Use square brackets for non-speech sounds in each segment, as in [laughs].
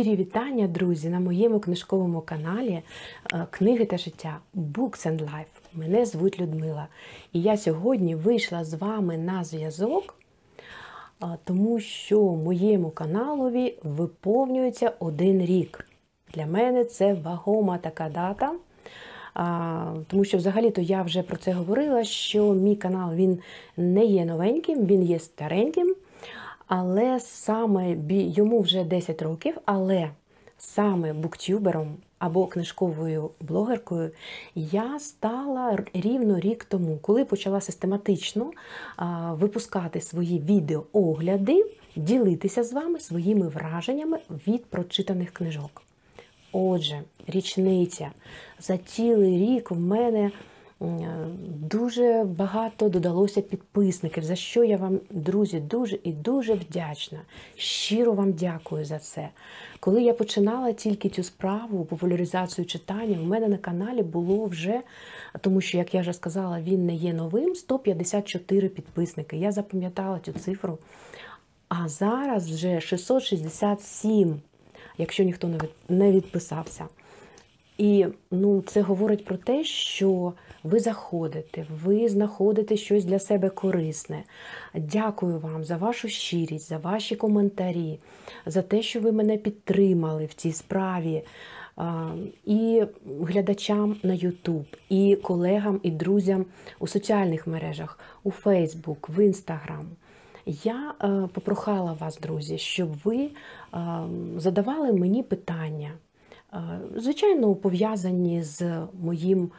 Щирі вітання, друзі, на моєму книжковому каналі е, Книги та життя Books and Life. Мене звуть Людмила. І я сьогодні вийшла з вами на зв'язок, е, тому що моєму каналові виповнюється один рік. Для мене це вагома така дата. Тому що взагалі-то я вже про це говорила, що мій канал він не є новеньким, він є стареньким. Але саме йому вже 10 років, але саме буктюбером або книжковою блогеркою я стала рівно рік тому, коли почала систематично випускати свої відеоогляди, ділитися з вами своїми враженнями від прочитаних книжок. Отже, річниця за цілий рік в мене Дуже багато додалося підписників, за що я вам, друзі, дуже і дуже вдячна. Щиро вам дякую за це. Коли я починала тільки цю справу, популяризацію читання, у мене на каналі було вже, тому що, як я вже сказала, він не є новим, 154 підписники. Я запам'ятала цю цифру. А зараз вже 667, якщо ніхто не відписався. І ну, це говорить про те, що ви заходите, ви знаходите щось для себе корисне. Дякую вам за вашу щирість, за ваші коментарі, за те, що ви мене підтримали в цій справі. І глядачам на YouTube, і колегам, і друзям у соціальних мережах, у Facebook, в Instagram. Я е, попрохала вас, друзі, щоб ви задавали мені питання. Звичайно, пов'язані з моїм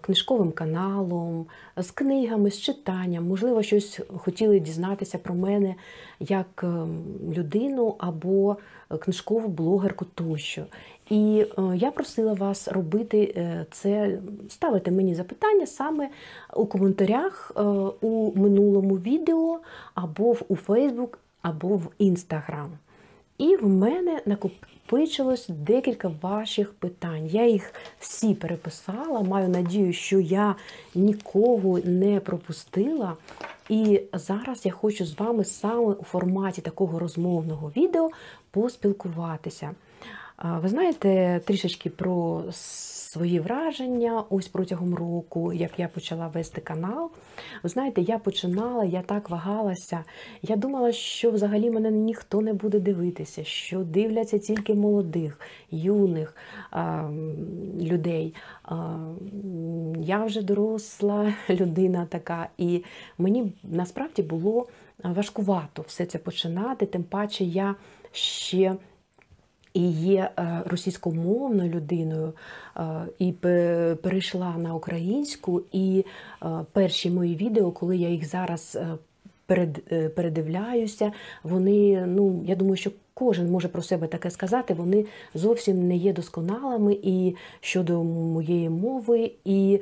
книжковим каналом, з книгами, з читанням, можливо, щось хотіли дізнатися про мене як ем, людину або книжкову блогерку тощо. І е, я просила вас робити е, це, ставити мені запитання саме у коментарях е, у минулому відео, або у Фейсбук, або в Інстаграм. І в мене накопичилось декілька ваших питань. Я їх всі переписала, маю надію, що я нікого не пропустила. І зараз я хочу з вами саме у форматі такого розмовного відео поспілкуватися. Ви знаєте трішечки про свої враження ось протягом року, як я почала вести канал. Ви знаєте, я починала, я так вагалася. Я думала, що взагалі мене ніхто не буде дивитися, що дивляться тільки молодих, юних а, людей. А, я вже доросла [laughs] людина така, і мені насправді було важкувато все це починати, тим паче я ще і є е, російськомовною людиною, е, і перейшла на українську. І е, перші мої відео, коли я їх зараз передивляюся, вони, ну я думаю, що кожен може про себе таке сказати, вони зовсім не є досконалими і щодо моєї мови, і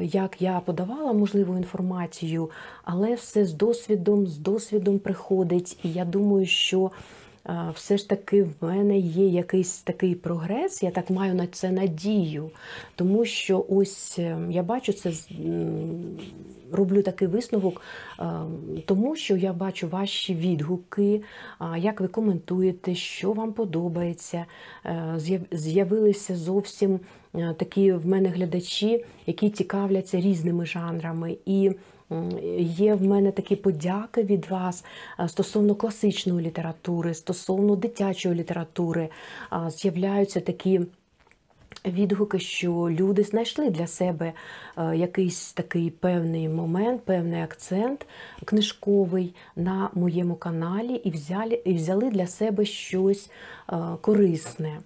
як я подавала можливу інформацію, але все з досвідом, з досвідом приходить. І я думаю, що все ж таки в мене є якийсь такий прогрес, я так маю на це надію, тому що ось ем, я бачу це, роблю такий висновок, тому що я бачу ваші відгуки, як ви коментуєте, що вам подобається. Е, з'явилися зовсім е, такі в мене глядачі, які цікавляться різними жанрами. І Є в мене такі подяки від вас стосовно класичної літератури, стосовно дитячої літератури. З'являються такі. Відгуки, що люди знайшли для себе якийсь такий певний момент, певний акцент книжковий на моєму каналі і взяли і взяли для себе щось корисне.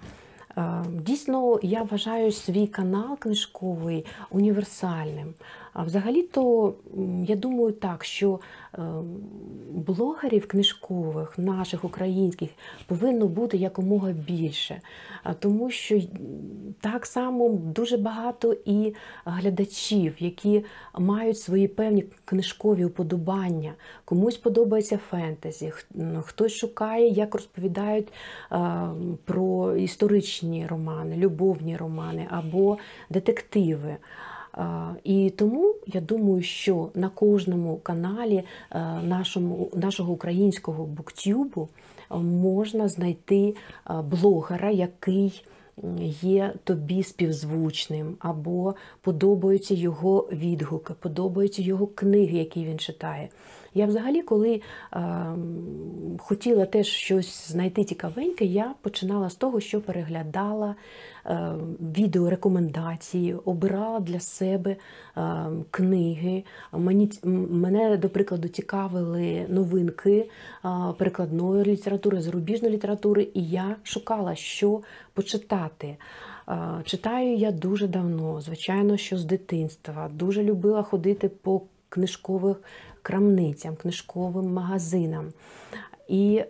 Дійсно, я вважаю свій канал книжковий універсальним. А взагалі-то я думаю так, що е, блогерів книжкових, наших українських, повинно бути якомога більше, тому що так само дуже багато і глядачів, які мають свої певні книжкові уподобання. Комусь подобається фентезі, хтось шукає, як розповідають про історичні романи, любовні романи або детективи. І тому я думаю, що на кожному каналі нашому, нашого українського буктюбу можна знайти блогера, який є тобі співзвучним, або подобаються його відгуки, подобаються його книги, які він читає. Я взагалі, коли е, хотіла теж щось знайти цікавеньке, я починала з того, що переглядала е, відеорекомендації, обирала для себе е, книги. Мені, Мене, до прикладу, цікавили новинки е, перекладної літератури, зарубіжної літератури, і я шукала, що почитати. Е, читаю я дуже давно, звичайно, що з дитинства. Дуже любила ходити по книжкових крамницям, книжковим магазинам. І е,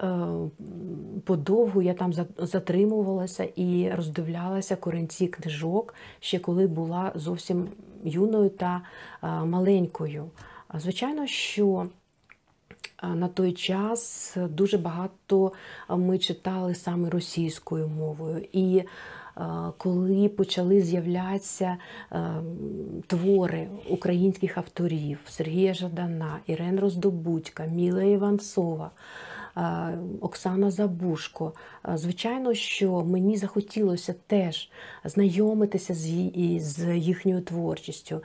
подовгу я там затримувалася і роздивлялася корінці книжок, ще коли була зовсім юною та е, маленькою. Звичайно, що е, на той час дуже багато ми читали саме російською мовою. І коли почали з'являтися твори українських авторів Сергія Жадана, Ірен Роздобудька, Міла Іванцова. Оксана Забушко. Звичайно, що мені захотілося теж знайомитися з їхньою творчістю.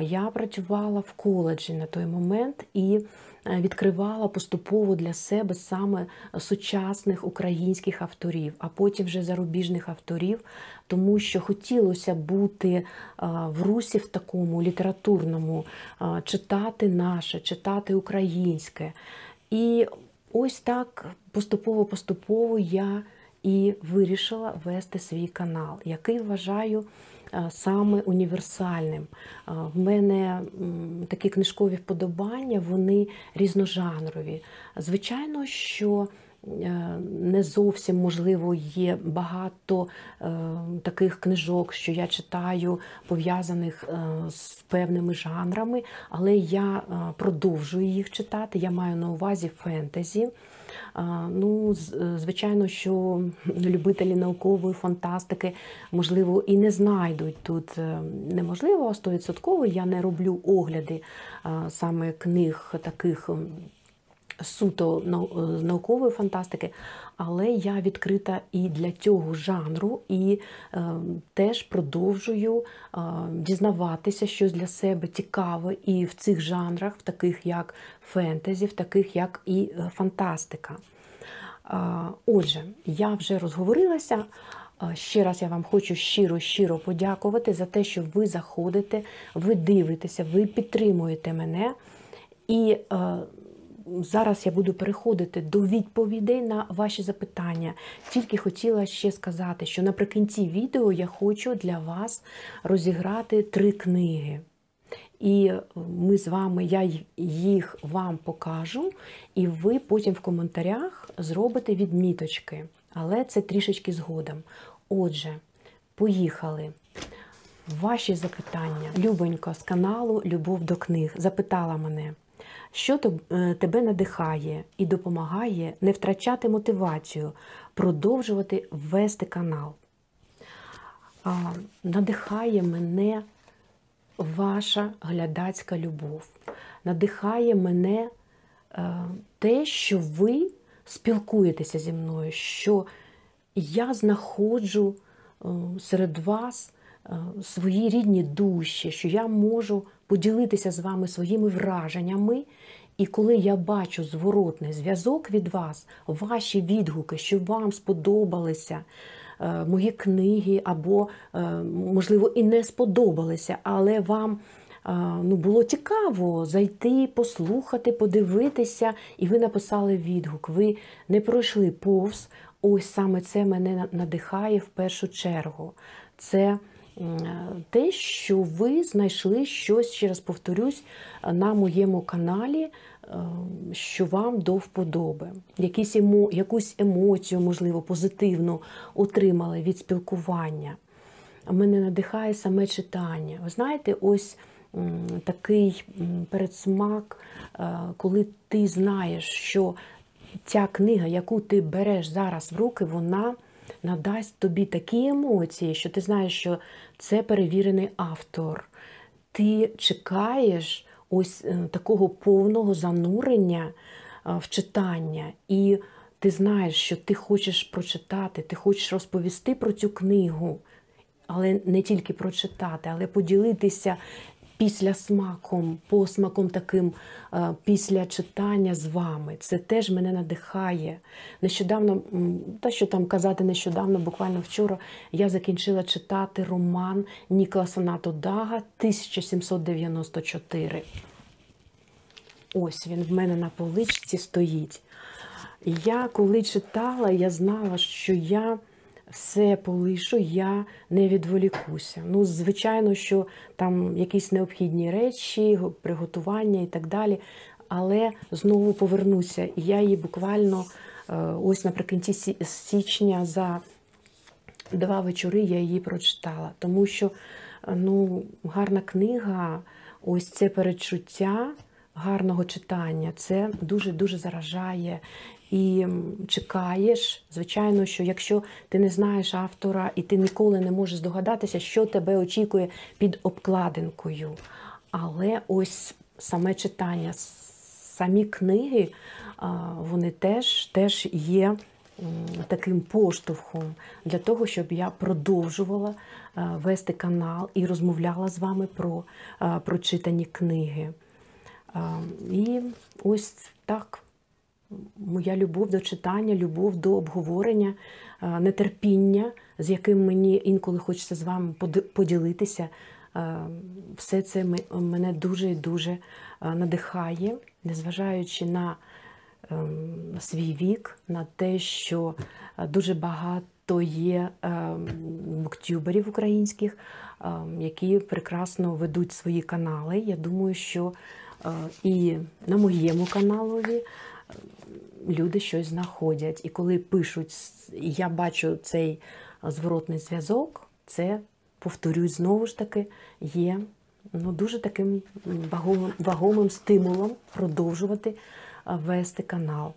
Я працювала в коледжі на той момент і Е, відкривала поступово для себе саме сучасних українських авторів, а потім вже зарубіжних авторів, тому що хотілося бути е, в русі в такому літературному, е, читати наше, читати українське. І ось так поступово-поступово я і вирішила вести свій канал, який вважаю. Е, саме універсальним. Е, в мене такі книжкові вподобання, вони різножанрові. Звичайно, що е, не зовсім можливо є багато таких книжок, що я читаю, пов'язаних з певними жанрами, але я продовжую їх читати. Я маю на увазі фентезі. Ну, звичайно, що любителі наукової фантастики, можливо, і не знайдуть тут е, неможливо, 100%. Я не роблю огляди саме книг таких суто е, наукової фантастики, але я відкрита і для цього жанру, і е, теж продовжую е, дізнаватися щось для себе цікаве і в цих жанрах, в таких як фентезі, в таких як і е, фантастика. Е, отже, я вже розговорилася. Е, ще раз я вам хочу щиро-щиро подякувати за те, що ви заходите, ви дивитеся, ви підтримуєте мене. І е, зараз я буду переходити до відповідей на ваші запитання. Тільки хотіла ще сказати, що наприкінці відео я хочу для вас розіграти три книги. І ми з вами, я їх вам покажу, і ви потім в коментарях зробите відміточки. Але це трішечки згодом. Отже, поїхали. Ваші запитання. Любонько з каналу Любов до книг запитала мене що е, тебе надихає і допомагає не втрачати мотивацію, продовжувати вести канал. Надихає мене ваша глядацька любов. Надихає мене е, те, що ви спілкуєтеся зі мною, що я знаходжу е, серед вас свої рідні душі, що я можу поділитися з вами своїми враженнями. І коли я бачу зворотний зв'язок від вас, ваші відгуки, що вам сподобалися е, мої книги, або, е, можливо, і не сподобалися, але вам е, ну, було цікаво зайти, послухати, подивитися, і ви написали відгук. Ви не пройшли повз. Ось саме це мене надихає в першу чергу. Це те, що ви знайшли щось, ще раз повторюсь, на моєму каналі, е, що вам до вподоби. Якісь емо, якусь емоцію, можливо, позитивну отримали від спілкування. Мене надихає саме читання. Ви знаєте, ось такий передсмак, е, коли ти знаєш, що ця книга, яку ти береш зараз в руки, вона надасть тобі такі емоції, що ти знаєш, що це перевірений автор. Ти чекаєш ось е, такого повного занурення е, в читання. І ти знаєш, що ти хочеш прочитати, ти хочеш розповісти про цю книгу, але не тільки прочитати, але поділитися після смаком, посмаком таким е, після читання з вами. Це теж мене надихає. Нещодавно, та що там казати, нещодавно, буквально вчора, я закінчила читати роман Ніколаса Нато Дага 1794. Ось він в мене на поличці стоїть. Я коли читала, я знала, що я все полишу, я не відволікуся. Ну, звичайно, що там якісь необхідні речі, приготування і так далі. Але знову повернуся. І я її буквально е, ось наприкінці січня за два вечори я її прочитала. Тому що ну, гарна книга, ось це передчуття гарного читання, це дуже-дуже заражає і чекаєш. Звичайно, що якщо ти не знаєш автора і ти ніколи не можеш здогадатися, що тебе очікує під обкладинкою. Але ось саме читання, самі книги, вони теж, теж є. Таким поштовхом для того, щоб я продовжувала вести канал і розмовляла з вами про прочитані книги. І ось так моя любов до читання, любов до обговорення, е, нетерпіння, з яким мені інколи хочеться з вами поділитися. Е, все це мене дуже і дуже е, надихає, незважаючи на ем, свій вік, на те, що дуже багато є буктюберів українських, які прекрасно ведуть свої канали. Я думаю, що і на моєму каналові люди щось знаходять. І коли пишуть, я бачу цей зворотний зв'язок, це, повторюсь, знову ж таки, є ну, дуже таким вагомим, вагомим стимулом продовжувати вести канал.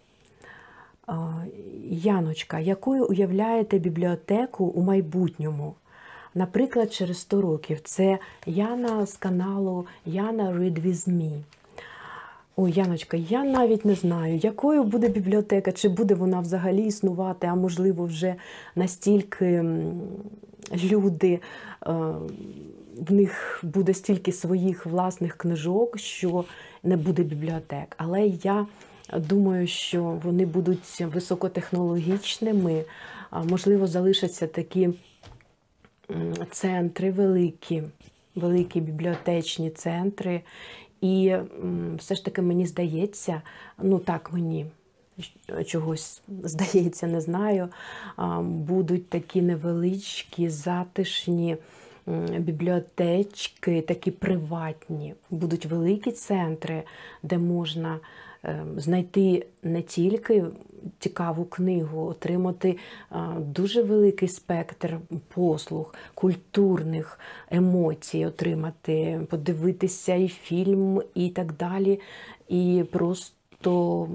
Яночка, якою уявляєте бібліотеку у майбутньому? Наприклад, через 100 років це Яна з каналу Яна Read With Me. Ой, Яночка, я навіть не знаю, якою буде бібліотека, чи буде вона взагалі існувати, а можливо, вже настільки люди, е, в них буде стільки своїх власних книжок, що не буде бібліотек. Але я думаю, що вони будуть високотехнологічними, можливо, залишаться такі центри великі, великі бібліотечні центри. І все ж таки мені здається, ну так мені чогось здається, не знаю. Будуть такі невеличкі, затишні бібліотечки, такі приватні, будуть великі центри, де можна знайти не тільки цікаву книгу, отримати дуже великий спектр послуг, культурних емоцій, отримати, подивитися і фільм, і так далі, і просто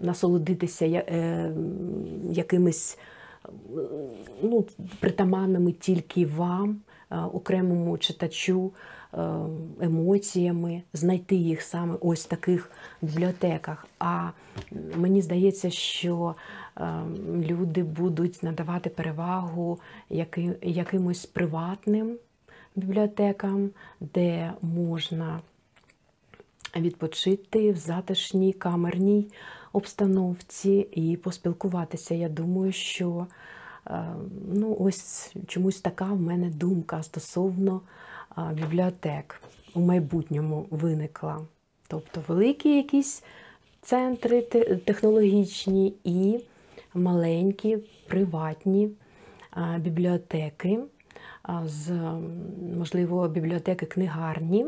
насолодитися е, якимись ну, притаманними тільки вам, окремому читачу. Ем, емоціями, знайти їх саме ось в таких бібліотеках. А мені здається, що ем, люди будуть надавати перевагу якимось приватним бібліотекам, де можна відпочити в затишній камерній обстановці і поспілкуватися. Я думаю, що ем, ну, ось чомусь така в мене думка стосовно бібліотек у майбутньому виникла. Тобто великі якісь центри технологічні і маленькі приватні бібліотеки, з, можливо, бібліотеки книгарні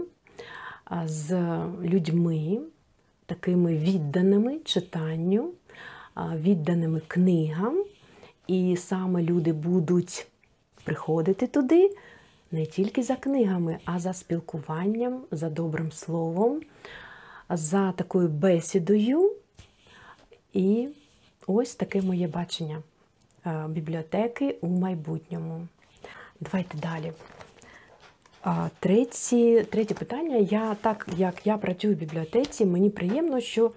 з людьми, такими відданими читанню, відданими книгам. І саме люди будуть приходити туди, не тільки за книгами, а за спілкуванням, за добрим словом, за такою бесідою. І ось таке моє бачення е, бібліотеки у майбутньому. Давайте далі. Третє, третє питання. Я, Так як я працюю в бібліотеці, мені приємно, що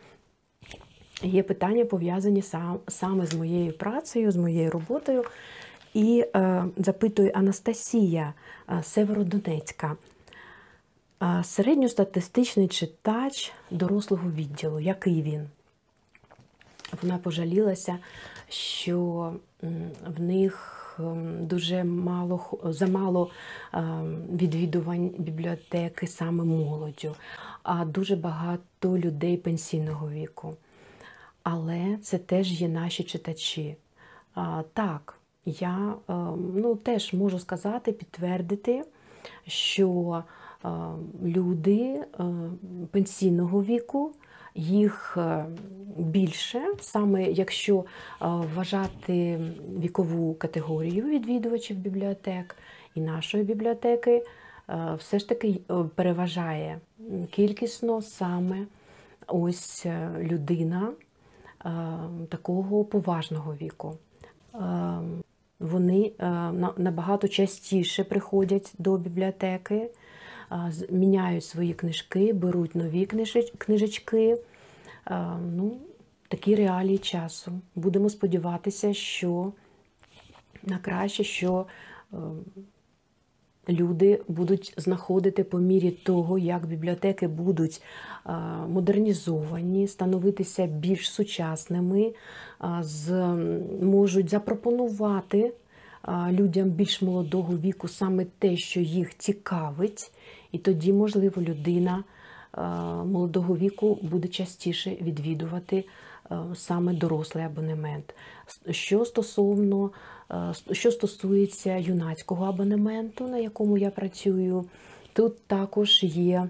є питання пов'язані сам, саме з моєю працею, з моєю роботою. І е, запитує Анастасія е, Северодонецька. Е, середньостатистичний читач дорослого відділу, який він? Вона пожалілася, що в них дуже мало замало відвідувань бібліотеки саме молоддю, а дуже багато людей пенсійного віку. Але це теж є наші читачі. Так, я ну, теж можу сказати, підтвердити, що люди пенсійного віку їх е, більше, саме якщо е, вважати вікову категорію відвідувачів бібліотек і нашої бібліотеки, е, все ж таки переважає кількісно саме ось людина такого поважного віку. Вони набагато частіше приходять до бібліотеки міняють свої книжки, беруть нові книжечки. Ну, Такі реалії часу. Будемо сподіватися, що на краще, що люди будуть знаходити по мірі того, як бібліотеки будуть модернізовані, становитися більш сучасними, можуть запропонувати людям більш молодого віку саме те, що їх цікавить. І тоді, можливо, людина е, молодого віку буде частіше відвідувати е, саме дорослий абонемент. Що стосовно, е, що стосується юнацького абонементу, на якому я працюю, тут також є.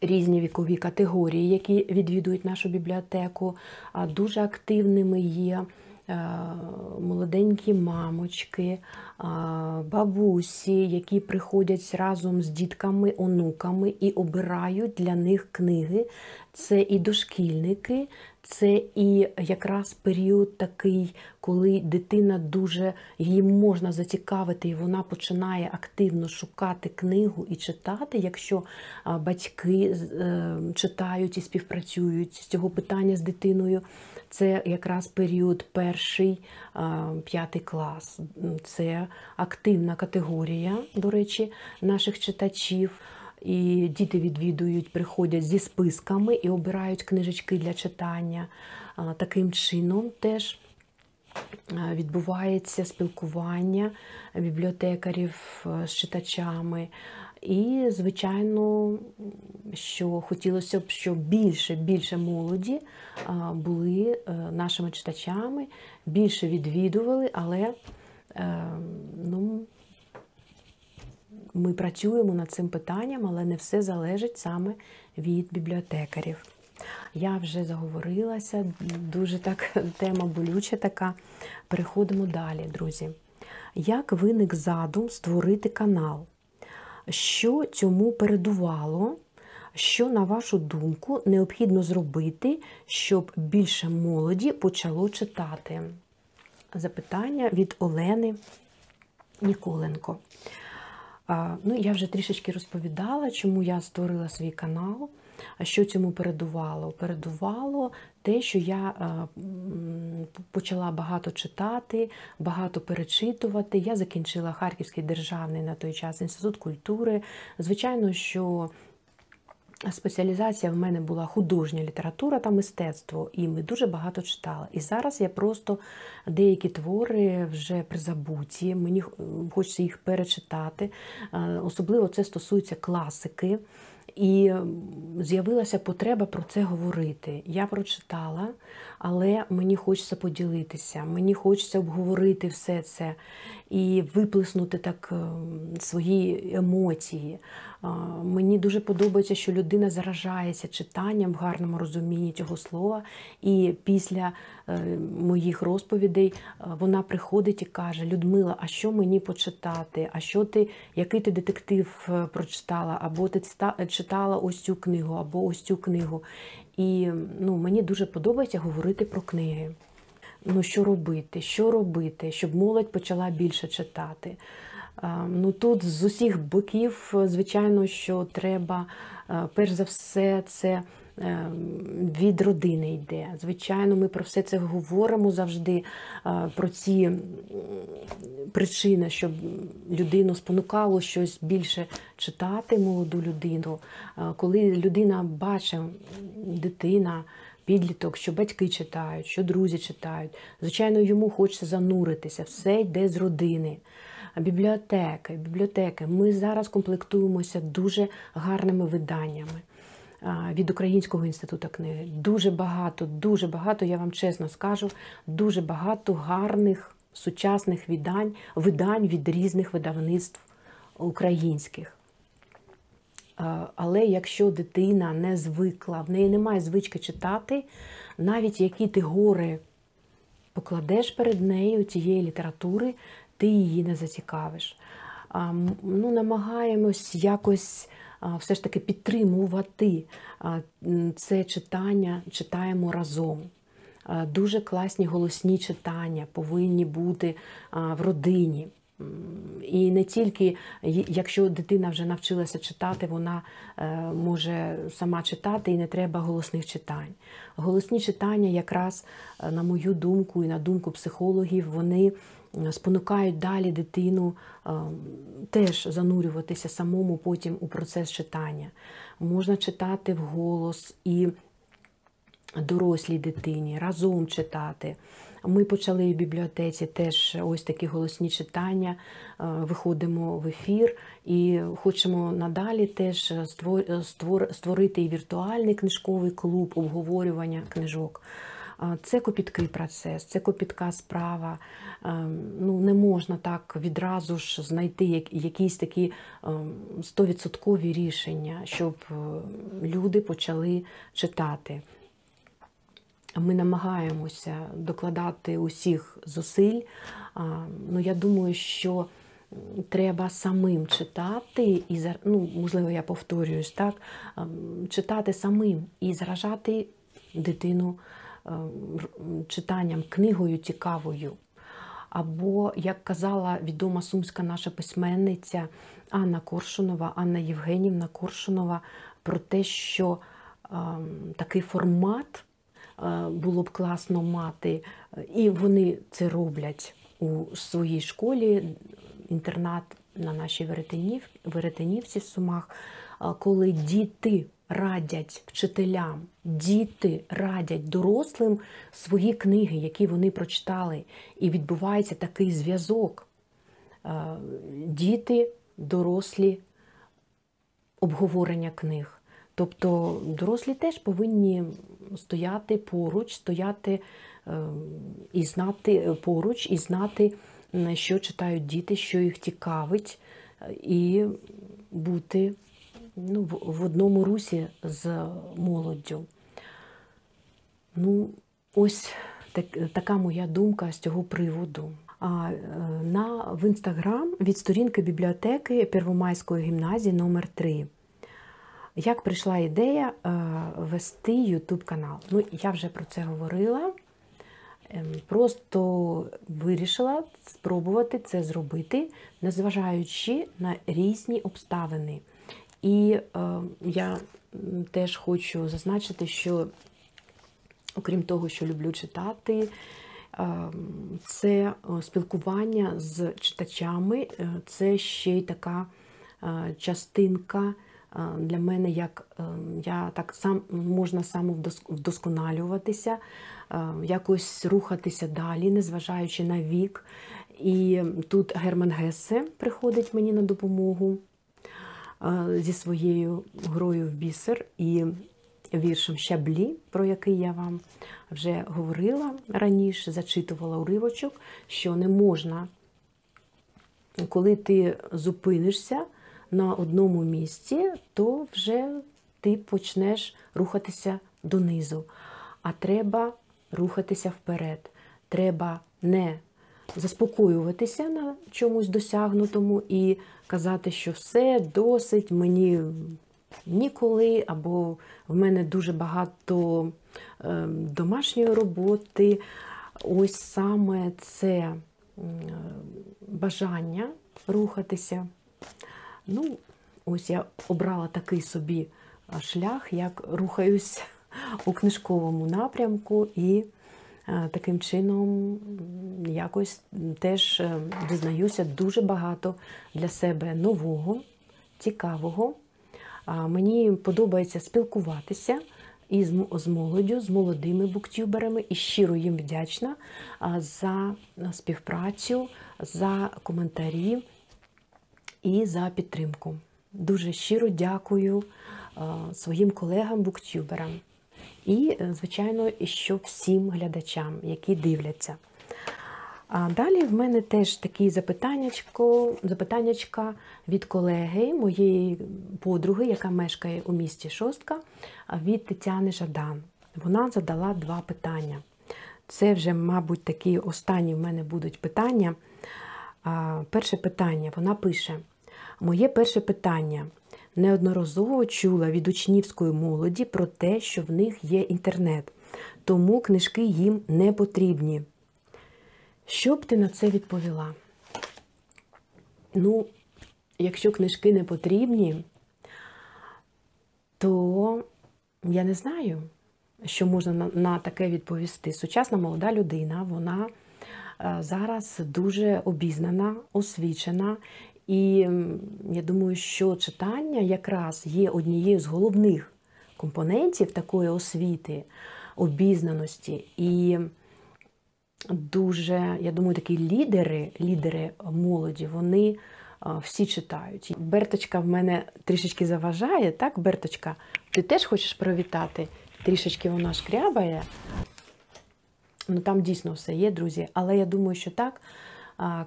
Різні вікові категорії, які відвідують нашу бібліотеку, дуже активними є молоденькі мамочки, бабусі, які приходять разом з дітками, онуками і обирають для них книги. Це і дошкільники, це і якраз період такий, коли дитина дуже її можна зацікавити, і вона починає активно шукати книгу і читати, якщо батьки е, читають і співпрацюють з цього питання з дитиною. Це якраз період перший п'ятий клас. Це активна категорія, до речі, наших читачів. І діти відвідують, приходять зі списками і обирають книжечки для читання. Таким чином теж відбувається спілкування бібліотекарів з читачами. І, звичайно, що хотілося б, щоб більше більше молоді були е, нашими читачами, більше відвідували, але е, ну, ми працюємо над цим питанням, але не все залежить саме від бібліотекарів. Я вже заговорилася, дуже так [laughs] тема болюча така. Переходимо далі, друзі. Як виник задум створити канал? Що цьому передувало? Що, на вашу думку, необхідно зробити, щоб більше молоді почало читати? Запитання від Олени Ніколенко. Ну, Я вже трішечки розповідала, чому я створила свій канал. А що цьому передувало? Передувало те, що я е, почала багато читати, багато перечитувати. Я закінчила Харківський державний на той час інститут культури. Звичайно, що Спеціалізація в мене була художня література та мистецтво, і ми дуже багато читали. І зараз я просто деякі твори вже призабуті, мені хочеться їх перечитати. Е, особливо це стосується класики. І з'явилася потреба про це говорити. Я прочитала, але мені хочеться поділитися, мені хочеться обговорити все це і виплеснути так ем, свої емоції. Мені дуже подобається, що людина заражається читанням в гарному розумінні цього слова. І після е, моїх розповідей е, вона приходить і каже: Людмила, а що мені почитати? А що ти, який ти детектив е, прочитала? Або ти читала ось цю книгу, або ось цю книгу. І ну, мені дуже подобається говорити про книги. Ну, що робити, що робити, щоб молодь почала більше читати. Ну Тут з усіх боків, звичайно, що треба, перш за все, це е, від родини йде. Звичайно, ми про все це говоримо завжди, е, про ці причини, щоб людину спонукало щось більше читати, молоду людину. Е, Коли людина бачить, дитина, підліток, що батьки читають, що друзі читають, звичайно, йому хочеться зануритися, все йде з родини. Бібліотеки, бібліотеки. Ми зараз комплектуємося дуже гарними виданнями від Українського інституту книги. Дуже багато, дуже багато, я вам чесно скажу, дуже багато гарних сучасних видань, видань від різних видавництв українських. Але якщо дитина не звикла, в неї немає звички читати, навіть які ти гори покладеш перед нею цієї літератури, ти її не зацікавиш. Ну, намагаємось якось все ж таки підтримувати це читання, читаємо разом. Дуже класні голосні читання повинні бути в родині. І не тільки якщо дитина вже навчилася читати, вона е, може сама читати і не треба голосних читань. Голосні читання, якраз, е, на мою думку і на думку психологів, вони спонукають далі дитину е, теж занурюватися самому потім у процес читання. Можна читати вголос і дорослій дитині, разом читати. Ми почали в бібліотеці теж ось такі голосні читання, е, виходимо в ефір і хочемо надалі теж створ- створ- створити і віртуальний книжковий клуб обговорювання книжок. Це копіткий процес, це копітка справа. Ем, Ну, не можна так відразу ж знайти якісь такі ем, стовідсоткові рішення, щоб е, люди почали читати. Ми намагаємося докладати усіх зусиль. Ну, я думаю, що треба самим читати і ну, можливо, я повторююсь, так, ем, читати самим і заражати дитину читанням, книгою цікавою. Або, як казала відома сумська наша письменниця Анна Коршунова, Анна Євгенівна Коршунова, про те, що ем, такий формат е, було б класно мати, і вони це роблять у своїй школі, інтернат на нашій Веретенів, Веретенівці в Сумах, е, коли діти радять вчителям, діти радять дорослим свої книги, які вони прочитали, і відбувається такий зв'язок. Е, Діти, дорослі, обговорення книг. Тобто дорослі теж повинні стояти поруч, стояти е, і знати поруч, і знати, що читають діти, що їх цікавить, е, і бути ну, в, одному русі з молоддю. Ну, ось так, така моя думка з цього приводу. А е, на в інстаграм від сторінки бібліотеки Первомайської гімназії номер 3 Як прийшла ідея е, вести YouTube канал? Ну, я вже про це говорила. Ем, Просто вирішила спробувати це зробити, незважаючи на різні обставини. І е, я теж хочу зазначити, що окрім того, що люблю читати, е, це спілкування з читачами, е, це ще й така е, частинка е, для мене, як е, я так сам можна самовдосконалюватися, якось рухатися далі, незважаючи на вік. І тут Герман Гесе приходить мені на допомогу зі своєю грою в бісер і віршем Щаблі, про який я вам вже говорила раніше, зачитувала уривочок, що не можна, коли ти зупинишся на одному місці, то вже ти почнеш рухатися донизу. А треба рухатися вперед. Треба не заспокоюватися на чомусь досягнутому і казати, що все досить, мені ніколи, або в мене дуже багато е, домашньої роботи. Ось саме це бажання рухатися. Ну, ось я обрала такий собі шлях, як рухаюсь [laughs] у книжковому напрямку і таким чином якось теж е, дізнаюся дуже багато для себе нового, цікавого. Мені подобається спілкуватися і з молоддю, з молодими буктюберами, і щиро їм вдячна за співпрацю, за коментарі і за підтримку. Дуже щиро дякую своїм колегам-буктюберам. І, звичайно, що всім глядачам, які дивляться. А далі в мене теж такі запитаннячка від колеги, моєї подруги, яка мешкає у місті Шостка, від Тетяни Жадан. Вона задала два питання. Це вже, мабуть, такі останні в мене будуть питання. Перше питання, вона пише: Моє перше питання. Неодноразово чула від учнівської молоді про те, що в них є інтернет, тому книжки їм не потрібні. Що б ти на це відповіла? Ну, якщо книжки не потрібні, то я не знаю, що можна на, на таке відповісти. Сучасна молода людина, вона е, зараз дуже обізнана, освічена. І я думаю, що читання якраз є однією з головних компонентів такої освіти, обізнаності. І дуже, я думаю, такі лідери, лідери молоді, вони всі читають. Берточка в мене трішечки заважає, так, Берточка? Ти теж хочеш привітати? Трішечки вона шкрябає. Ну там дійсно все є, друзі. Але я думаю, що так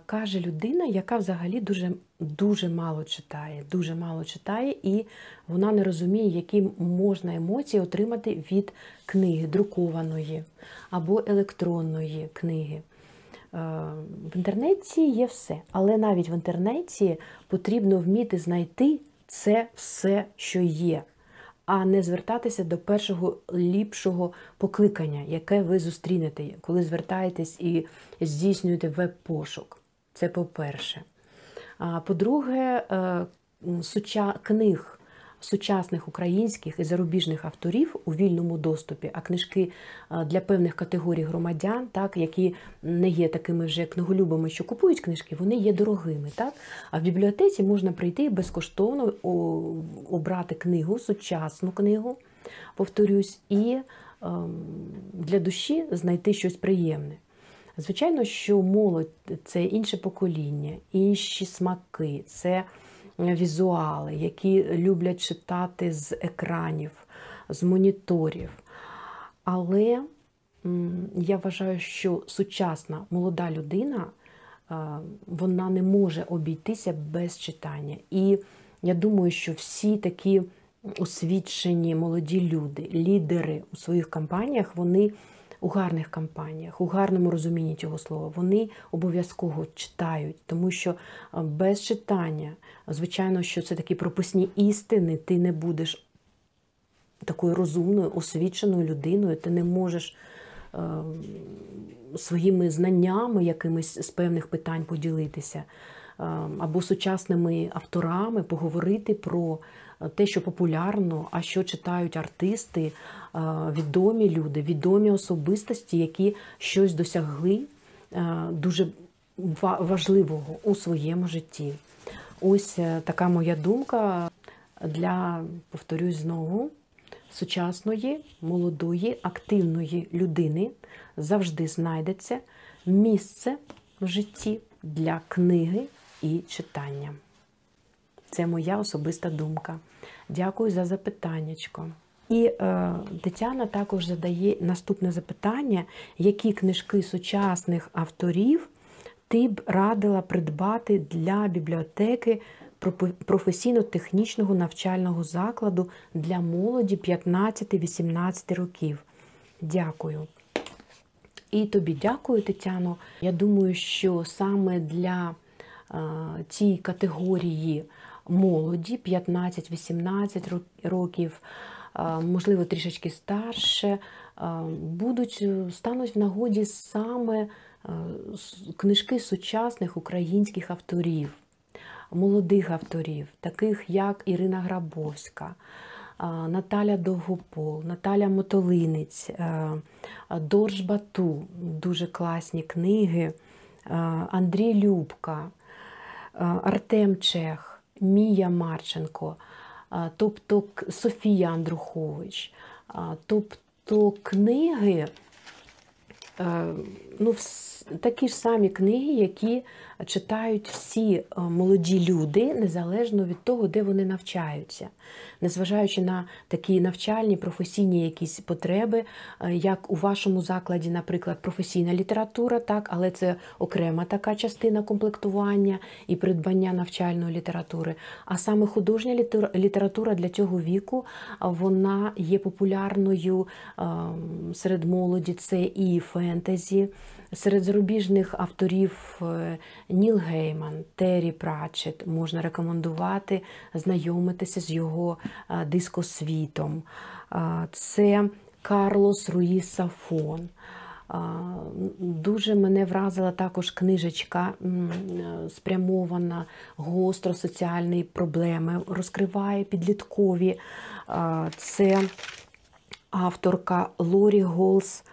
каже людина, яка взагалі дуже дуже мало читає, дуже мало читає, і вона не розуміє, які можна емоції отримати від книги, друкованої або електронної книги. Е, в інтернеті є все, але навіть в інтернеті потрібно вміти знайти це все, що є а не звертатися до першого ліпшого покликання, яке ви зустрінете, коли звертаєтесь і здійснюєте веб-пошук. Це по-перше. А По-друге, суча книг сучасних українських і зарубіжних авторів у вільному доступі, а книжки для певних категорій громадян, так, які не є такими вже книголюбами, що купують книжки, вони є дорогими. Так? А в бібліотеці можна прийти і безкоштовно обрати книгу, сучасну книгу, повторюсь, і ем, для душі знайти щось приємне. Звичайно, що молодь це інше покоління, інші смаки, це візуали, які люблять читати з екранів, з моніторів. Але я вважаю, що сучасна молода людина вона не може обійтися без читання. І я думаю, що всі такі освічені молоді люди, лідери у своїх кампаніях, вони у гарних кампаніях, у гарному розумінні цього слова, вони обов'язково читають, тому що без читання, звичайно, що це такі прописні істини, ти не будеш такою розумною, освіченою людиною, ти не можеш. Своїми знаннями якимись з певних питань поділитися, або сучасними авторами поговорити про те, що популярно, а що читають артисти, відомі люди, відомі особистості, які щось досягли дуже важливого у своєму житті. Ось е, така моя думка для, повторюсь знову, сучасної, молодої, активної людини завжди знайдеться місце в житті для книги і читання. Це моя особиста думка. Дякую за запитаннячко. І е, Тетяна також задає наступне запитання: які книжки сучасних авторів ти б радила придбати для бібліотеки професійно-технічного навчального закладу для молоді 15-18 років? Дякую. І тобі дякую, Тетяно. Я думаю, що саме для е, цієї категорії молоді, 15-18 років, можливо, трішечки старше, будуть е, стануть в нагоді саме е, книжки сучасних українських авторів, молодих авторів, таких як Ірина Грабовська, Наталя Довгопол, Наталя Мотолинець, Дорж Бату дуже класні книги, Андрій Любка, Артем Чех, Мія Марченко, тобто Софія Андрухович. Тобто книги, ну, такі ж самі книги, які читають всі е, молоді люди, незалежно від того, де вони навчаються, незважаючи на такі навчальні, професійні якісь потреби, е, як у вашому закладі, наприклад, професійна література, так, але це окрема така частина комплектування і придбання навчальної літератури. А саме художня література для цього віку вона є популярною ем, серед молоді, це і фентезі. Серед зарубіжних авторів е, Ніл Гейман, Террі Пратчет можна рекомендувати знайомитися з його е, дискосвітом. Це Карлос Руїс Сафон. Дуже мене вразила також книжечка, спрямована гостро соціальні проблеми, розкриває підліткові. Це авторка Лорі Голс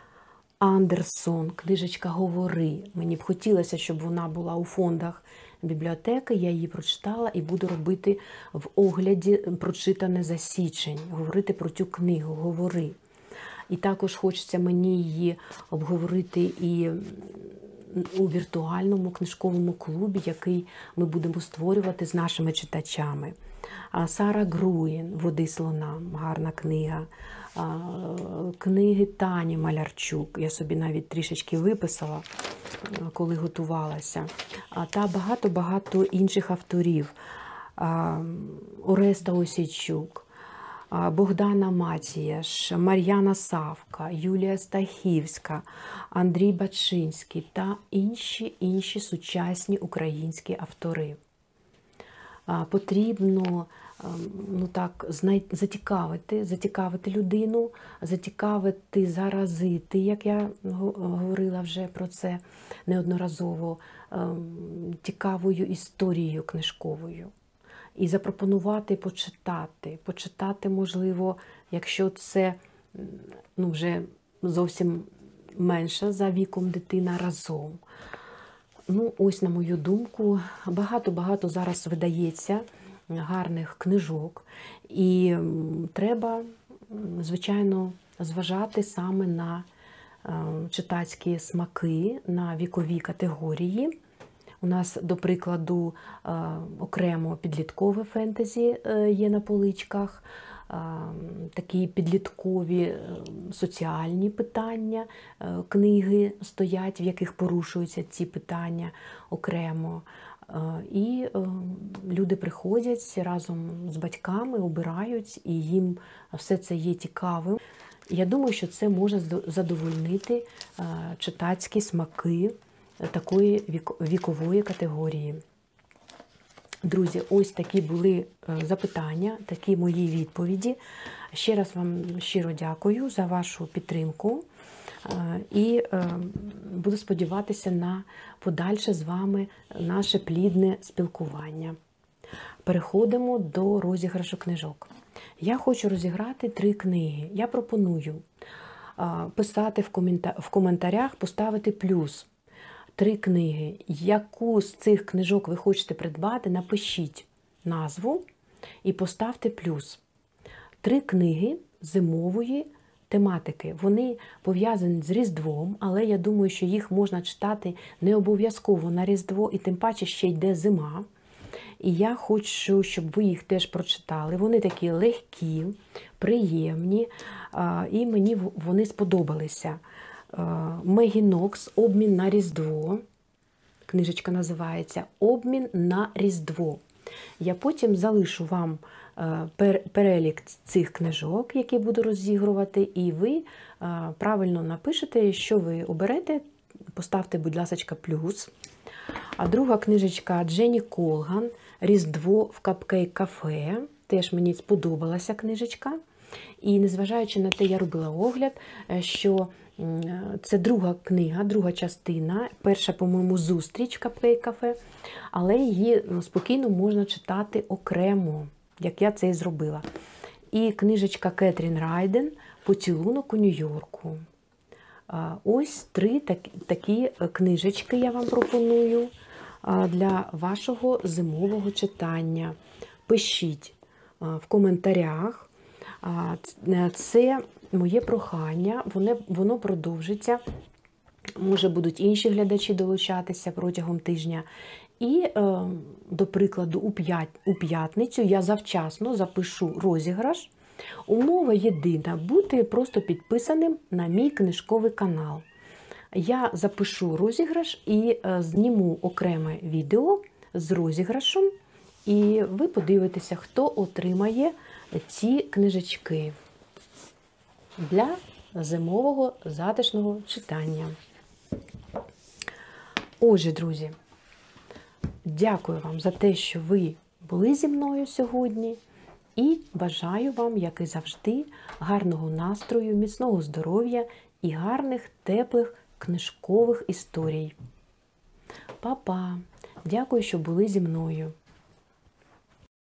Андерсон, книжечка Говори. Мені б хотілося, щоб вона була у фондах бібліотеки. Я її прочитала і буду робити в огляді прочитане за січень, говорити про цю книгу Говори. І також хочеться мені її обговорити і у віртуальному книжковому клубі, який ми будемо створювати з нашими читачами. Сара Груєн, Води слонам, гарна книга книги Тані Малярчук. Я собі навіть трішечки виписала, коли готувалася. Та багато-багато інших авторів. Ореста Осійчук, Богдана Матієш, Мар'яна Савка, Юлія Стахівська, Андрій Бачинський та інші інші сучасні українські автори. Потрібно Ем, ну так, зацікавити, зацікавити людину, зацікавити, заразити, як я говорила вже про це неодноразово, ем, цікавою історією книжковою. І запропонувати почитати. Почитати, можливо, якщо це ну, вже зовсім менша за віком дитина разом. Ну, ось, на мою думку, багато-багато зараз видається гарних книжок. І треба, звичайно, зважати саме на е, читацькі смаки, на вікові категорії. У нас, до прикладу, е, окремо підліткове фентезі е, є на поличках, такі підліткові соціальні питання, книги стоять, в яких порушуються ці питання окремо. І е, люди приходять разом з батьками, обирають, і їм все це є цікавим. Я думаю, що це може задовольнити е, читацькі смаки такої вікової категорії. Друзі, ось такі були е, запитання, такі мої відповіді. Ще раз вам щиро дякую за вашу підтримку. Е, і е, буду сподіватися на подальше з вами наше плідне спілкування. Переходимо до розіграшу книжок. Я хочу розіграти три книги. Я пропоную писати в коментарях, поставити плюс три книги. Яку з цих книжок ви хочете придбати, напишіть назву і поставте плюс. Три книги зимової тематики. Вони пов'язані з Різдвом, але я думаю, що їх можна читати не обов'язково на Різдво, і тим паче ще йде зима. І я хочу, щоб ви їх теж прочитали. Вони такі легкі, приємні, і мені вони сподобалися. Мегі Нокс Обмін на Різдво. Книжечка називається Обмін на Різдво. Я потім залишу вам е, перелік цих книжок, які буду розігрувати, і ви е, правильно напишете, що ви оберете. Поставте, будь ласка, плюс. А друга книжечка Дженні Колган Різдво в Капкейк кафе. Теж мені сподобалася книжечка. І незважаючи на те, я робила огляд, е, що це друга книга, друга частина. Перша, по-моєму, зустріч кафе, але її спокійно можна читати окремо, як я це і зробила. і книжечка Кетрін Райден Поцілунок у Нью-Йорку. Ось три такі книжечки я вам пропоную для вашого зимового читання. Пишіть в коментарях. Ц- Це моє прохання, воно, продовжиться. Може, будуть інші глядачі долучатися протягом тижня. І, е, до прикладу, у п'ят- у п'ятницю я завчасно запишу розіграш. Умова єдина бути просто підписаним на мій книжковий канал. Я запишу розіграш і е, зніму окреме відео з розіграшем, і ви подивитеся, хто отримає ці книжечки для зимового затишного читання. Отже, друзі, дякую вам за те, що ви були зі мною сьогодні. І бажаю вам, як і завжди, гарного настрою, міцного здоров'я і гарних, теплих книжкових історій. Па-па! Дякую, що були зі мною.